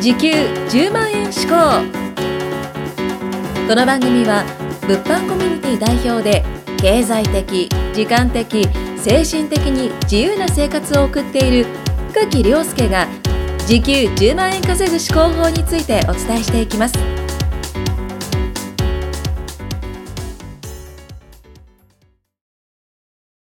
時給10万円志向この番組は物販コミュニティ代表で経済的時間的精神的に自由な生活を送っている深木亮介が時給10万円稼ぐ思考法についてお伝えしていきます。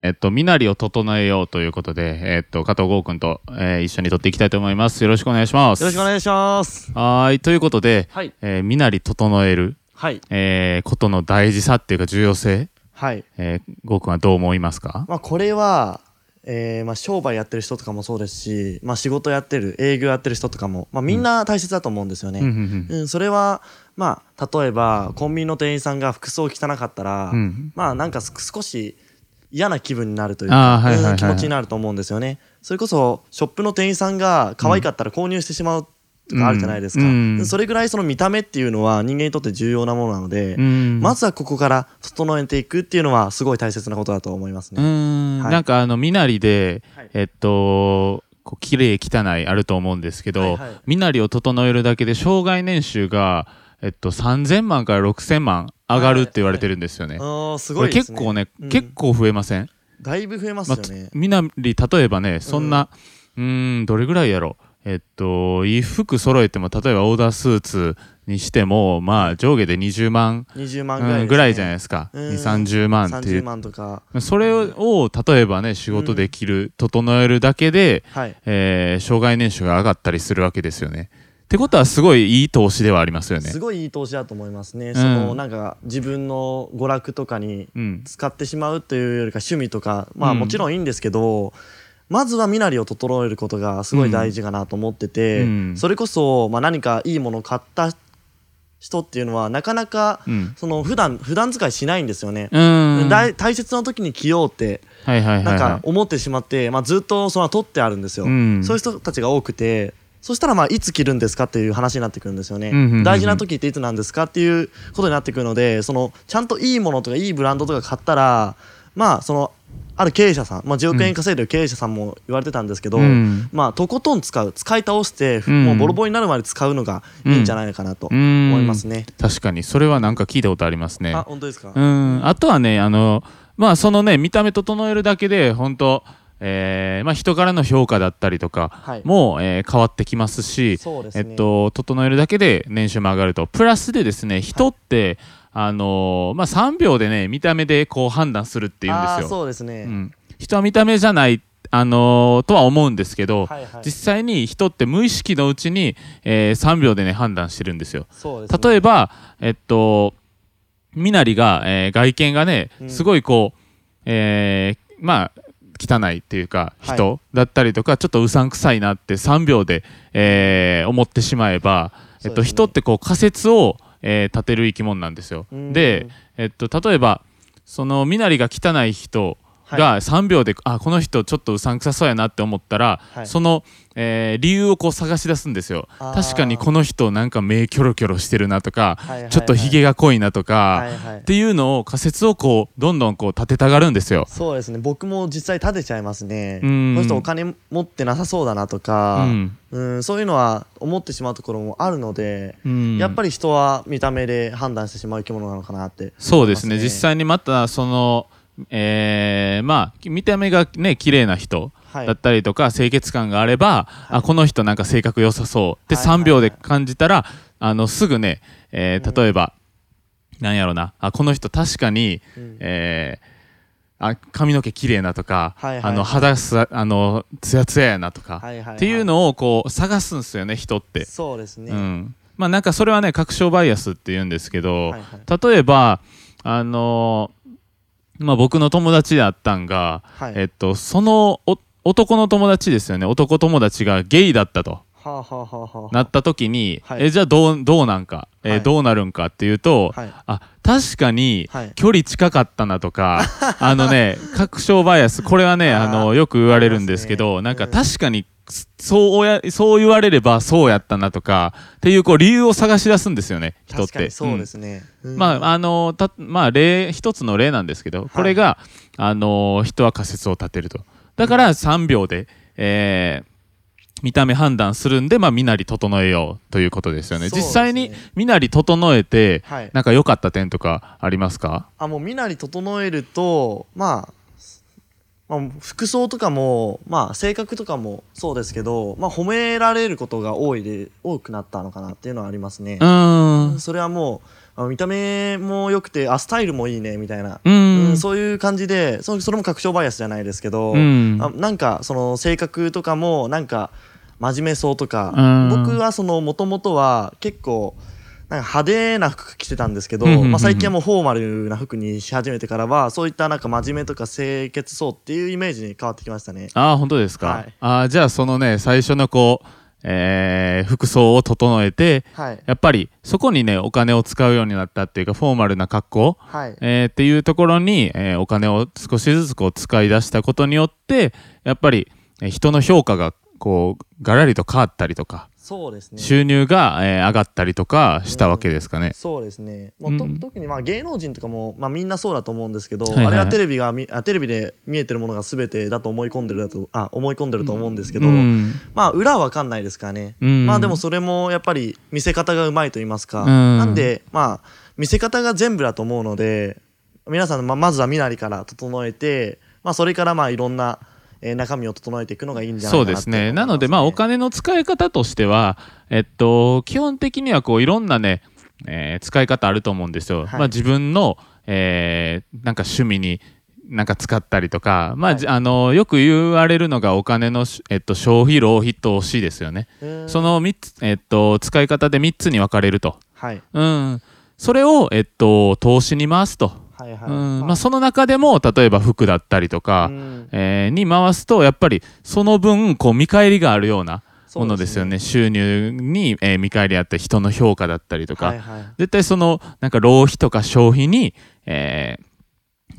えっと、身なりを整えようということで、えっと、加藤剛君と、えー一緒に撮っていきたいと思います。よろしくお願いします。よろしくお願いします。はーい。ということで、はい。えー身なり整える、はい。えーことの大事さっていうか重要性、はい。えー、剛君はどう思いますか？まあ、これは、えーまあ、商売やってる人とかもそうですし、まあ、仕事やってる、営業やってる人とかも、まあ、みんな大切だと思うんですよね。うんうんうん、それは、まあ、例えば、コンビニの店員さんが服装汚かったら、うんうんまあ、なんかす少し嫌な気分になるというか、はいはい気持ちになると思うんですよね。それこそ、ショップの店員さんが可愛かったら購入してしまうとかあるじゃないですか。うん。うんそれぐらいその見た目っていうのは人間にとって重要なものなので、うん。まずはここから整えていくっていうのはすごい大切なことだと思いますね。ん、はい。なんかあの身なりで、はい。えっとこう綺麗汚いあると思うんですけど、はいはい。身なりを整えるだけで障害年収が、えっと、3000万から6000万上がるって言われてるんですよね。あーすこれごいですね。結構ね、うん結構増えません、だいぶ増えますまよね。みなり例えばねそんなうーんどれぐらいやろ？えっと衣服揃えても例えばオーダースーツにしてもまあ上下で20万、20万うんぐらいです、ねぐらいじゃないですか、うん2 3 0万ってい30う万とか。それを例えばね仕事できる、整えるだけで、はい。えー障害年収が上がったりするわけですよね。ってことはすごいいい投資ではありますよねす。ごいいい投資だと思いますね。んそのなんか自分の娯楽とかにうん、使ってしまうというよりか趣味とか、まあうんもちろんいいんですけど、まずは身なりを整えることがすごい大事かなと思ってて、うんそれこそ、まあ、何かいいものを買った人っていうのはなかなかうん、その普段普段使いしないんですよね。うん、大大切な時に着ようってなんはい。か思ってしまって、まあ、ずっとその取ってあるんですよ、うんそういう人たちが多くてそしたらまあいつ着るんですかっていう話になってくるんですよね、うんうんうんうん。大事な時っていつなんですかっていうことになってくるのでそのちゃんといいものとかいいブランドとか買ったらまあそのある経営者さん、まあ、10億円稼いでる経営者さんも言われてたんですけど、うん。まあとことん使う使い倒して、うん。もうボロボロになるまで使うのがいいんじゃないかなとうん思いますね、確かに。それはなんか聞いたことありますね。あ。本当ですか、うん、あとはねあのまあそのね見た目整えるだけで本当えーまあ、人からの評価だったりとかはい。も、えー変わってきますしね。えっと、整えるだけで年収も上がると。プラスでですね人って、あのーまあ、3秒でね見た目でこう判断するっていうんですよ。そうですね、うん、人は見た目じゃない、あのーとは思うんですけど、はいはい。実際に人って無意識のうちに、え3秒でね判断してるんですよ。そうですね。例えば、えっと、身なりが、えー外見がねうん。すごいこう、えーまあ汚いっていうかはい。人だったりとか、ちょっとうさんくさいなって3秒で、えー思ってしまえば、えっと、ね人ってこう仮説を、えー立てる生き物なんですよ。うん。で、えっと、例えばその身なりが汚い人はいが3秒で、あこの人ちょっとうさんくさそうやなって思ったら、はい。その、えー理由をこう探し出すんですよ。確かにこの人なんか目キョロキョロしてるなとか、はいはいはい。ちょっとひげが濃いなとか、はいはい。っていうのを仮説をこうどんどんこう立てたがるんですよ。そうですね。僕も実際立てちゃいますね。こうん。の人お金持ってなさそうだなとうか、ん。うんそういうのは思ってしまうところもあるので、うん。やっぱり人は見た目で判断してしまう生き物なのかなってそうですね。実際にまたその、えーまあ見た目がね綺麗な人はい。だったりとか、清潔感があれば、あこの人なんか性格良さそうで、はいはいはい。3秒で感じたらあのすぐね、えー例えば、なんやろなあこの人確かに、うん。えーあ髪の毛綺麗なとか、はいはいはい。あの肌すあのツヤツヤやなとか、はいはいはい。っていうのをこう探すんですよね人って。そうですね、うん、まあなんかそれはね確証バイアスって言うんですけど、はいはい。例えばあのーまあ僕の友達であったんが、はい。えっとそのお男の友達ですよね。男友達がゲイだったと。はあはあはあはあ。なった時に、はい。えじゃあどうどうなんか、えーはい。どうなるんかっていうと、はい。あ確かにはい。距離近かったなとか、あのね確証バイアスこれはねあのよく言われるんですけど、ありなんか確かにそうやそう言われればそうやったなとかっていうこう理由を探し出すんですよね人って。確かにそうですね、うん。まああのたまあ例一つの例なんですけど、これがあの人は仮説を立てると。だから3秒で、えー見た目判断するんで、まあ、身なり整えようということですよね。ね。実際に身なり整えて、はい。なんか良かった点とかありますか？あもう身なり整えるとまあまあ、服装とかも、まあ、性格とかもそうですけど、まあ、褒められることが多いで多くなったのかなっていうのはありますね。う。ーん。それはもうあ見た目も良くてあスタイルもいいねみたいな、ううんんそういう感じでそそれも確証バイアスじゃないですけど、うん。あなんかその性格とかもなんか真面目そうとか、うん。僕はそのもともとは結構なんか派手な服着てたんですけど、まあ、最近はもうフォーマルな服にし始めてからはそういったなんか真面目とか清潔そうっていうイメージに変わってきましたね。ああ本当ですか、はい。あーじゃあそのね最初のこう、えー服装を整えてはい、やっぱりそこにねお金を使うようになったっていうかフォーマルな格好、はい。えーっていうところに、えーお金を少しずつこう使い出したことによってやっぱり、えー人の評価がこうガラリと変わったりとか、そうですね。収入が、えー上がったりとかしたわけですかね。そうですね。もうと、うん特にまあ芸能人とかも、まあ、みんなそうだと思うんですけど、はいはいあれはテレビがみあテレビで見えてるものが全てだと思い込んでるだとあ思い込んでると思うんですけど、うん。まあ裏は分かんないですからね、うん。まあでもそれもやっぱり見せ方がうまいと言いますか、ん。なんでまあ見せ方が全部だと思うので皆さんままずは身なりから整えて、まあ、それからまあいろんな、えー中身を整えていくのがいいんじゃないそうかなですね。なので、まあ、お金の使い方としては、えっと、基本的には、こう、いろんなね、えー使い方あると思うんですよ。はいまあ、自分の、えーなんか趣味に、なんか使ったりとか、まあ、はいじあの、よく言われるのが、お金のし、えっと、消費、浪費、投資ですよね。うんその3つ、えっと、使い方で3つに分かれると。はいうん。それを、えっと、投資に回すと。はいはい。うん。まあ、その中でも、例えば服だったりとか、うん。えーに回すとやっぱりその分こう見返りがあるようなものですよね。収入に、えー見返りあって人の評価だったりとか、はいはい。絶対そのなんか浪費とか消費に、えー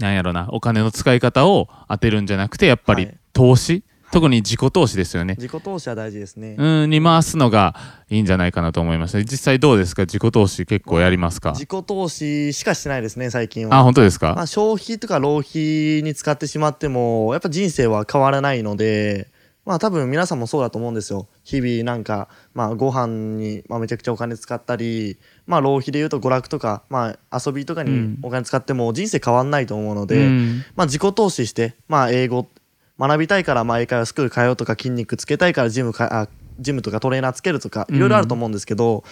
なんやろなお金の使い方を当てるんじゃなくてやっぱりはい。投資、特に自己投資ですよね、自己投資は大事ですね、うんに回すのがいいんじゃないかなと思います実際どうですか？自己投資結構やりますか？自己投資しかしてないですね最近は。あ本当ですか、まあ、消費とか浪費に使ってしまってもやっぱ人生は変わらないのでまあ多分皆さんもそうだと思うんですよ。日々なんかまあご飯にまあめちゃくちゃお金使ったりまあ浪費で言うと娯楽とかまあ遊びとかにうん。お金使っても人生変わんないと思うので、うん。まあ自己投資してまあ英語学びたいからまあ英会話スクール通うとか筋肉つけたいからジムかあジムとかトレーナーつけるとかいろいろあると思うんですけど、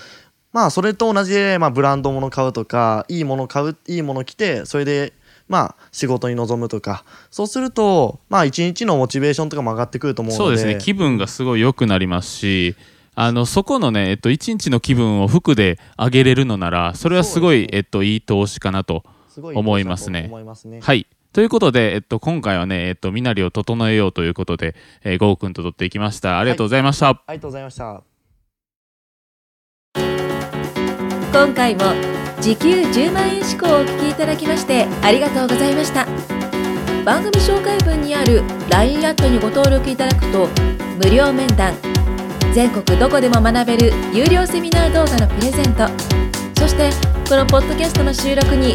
まあそれと同じで、まあ、ブランド物買うとかいいもの買ういいもの着てそれでまあ仕事に臨むとか。そうするとまあ一日のモチベーションとかも上がってくると思うので。そうですね。気分がすごい良くなりますしあのそこのね、えっと、一日の気分を服で上げれるのならそれはすごいね。えっと、いい投資かなと。思いますね。思いますね。はいということで、えっと、今回はね、えっと、身なりを整えようということで、えー、ゴーくんと撮っていきました。ありがとうございました。ありがとうございました今回も時給10万円志向をお聞きいただきましてありがとうございました番組紹介文にある LINE アットにご登録いただくと無料面談全国どこでも学べる有料セミナー動画のプレゼントそしてこのポッドキャストの収録に